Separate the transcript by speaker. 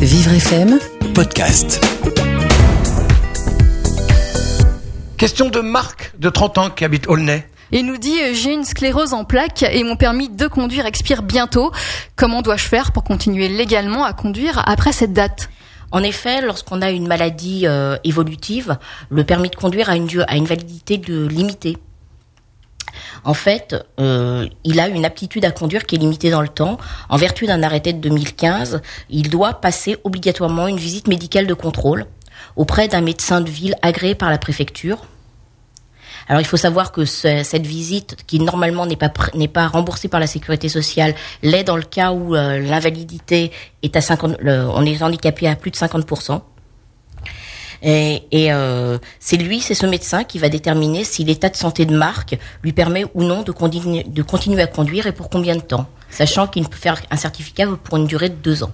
Speaker 1: Vivre FM
Speaker 2: podcast.
Speaker 3: Question de Marc, de 30 ans, qui habite Aulnay.
Speaker 4: Il nous dit euh, j'ai une sclérose en plaques et mon permis de conduire expire bientôt. Comment dois-je faire pour continuer légalement à conduire après cette date?
Speaker 5: En effet, lorsqu'on a une maladie euh, évolutive, le permis de conduire a une, du- a une validité de limitée. En fait, euh, il a une aptitude à conduire qui est limitée dans le temps. En vertu d'un arrêté de 2015, il doit passer obligatoirement une visite médicale de contrôle auprès d'un médecin de ville agréé par la préfecture. Alors il faut savoir que ce- cette visite, qui normalement n'est pas remboursée par la sécurité sociale, l'est dans le cas où euh, l'invalidité est à 50, le- on est handicapé à plus de 50 et, euh, c'est lui, c'est ce médecin qui va déterminer si l'état de santé de Marc lui permet ou non de, de continuer à conduire et pour combien de temps, sachant qu'il peut faire un certificat pour une durée de deux ans.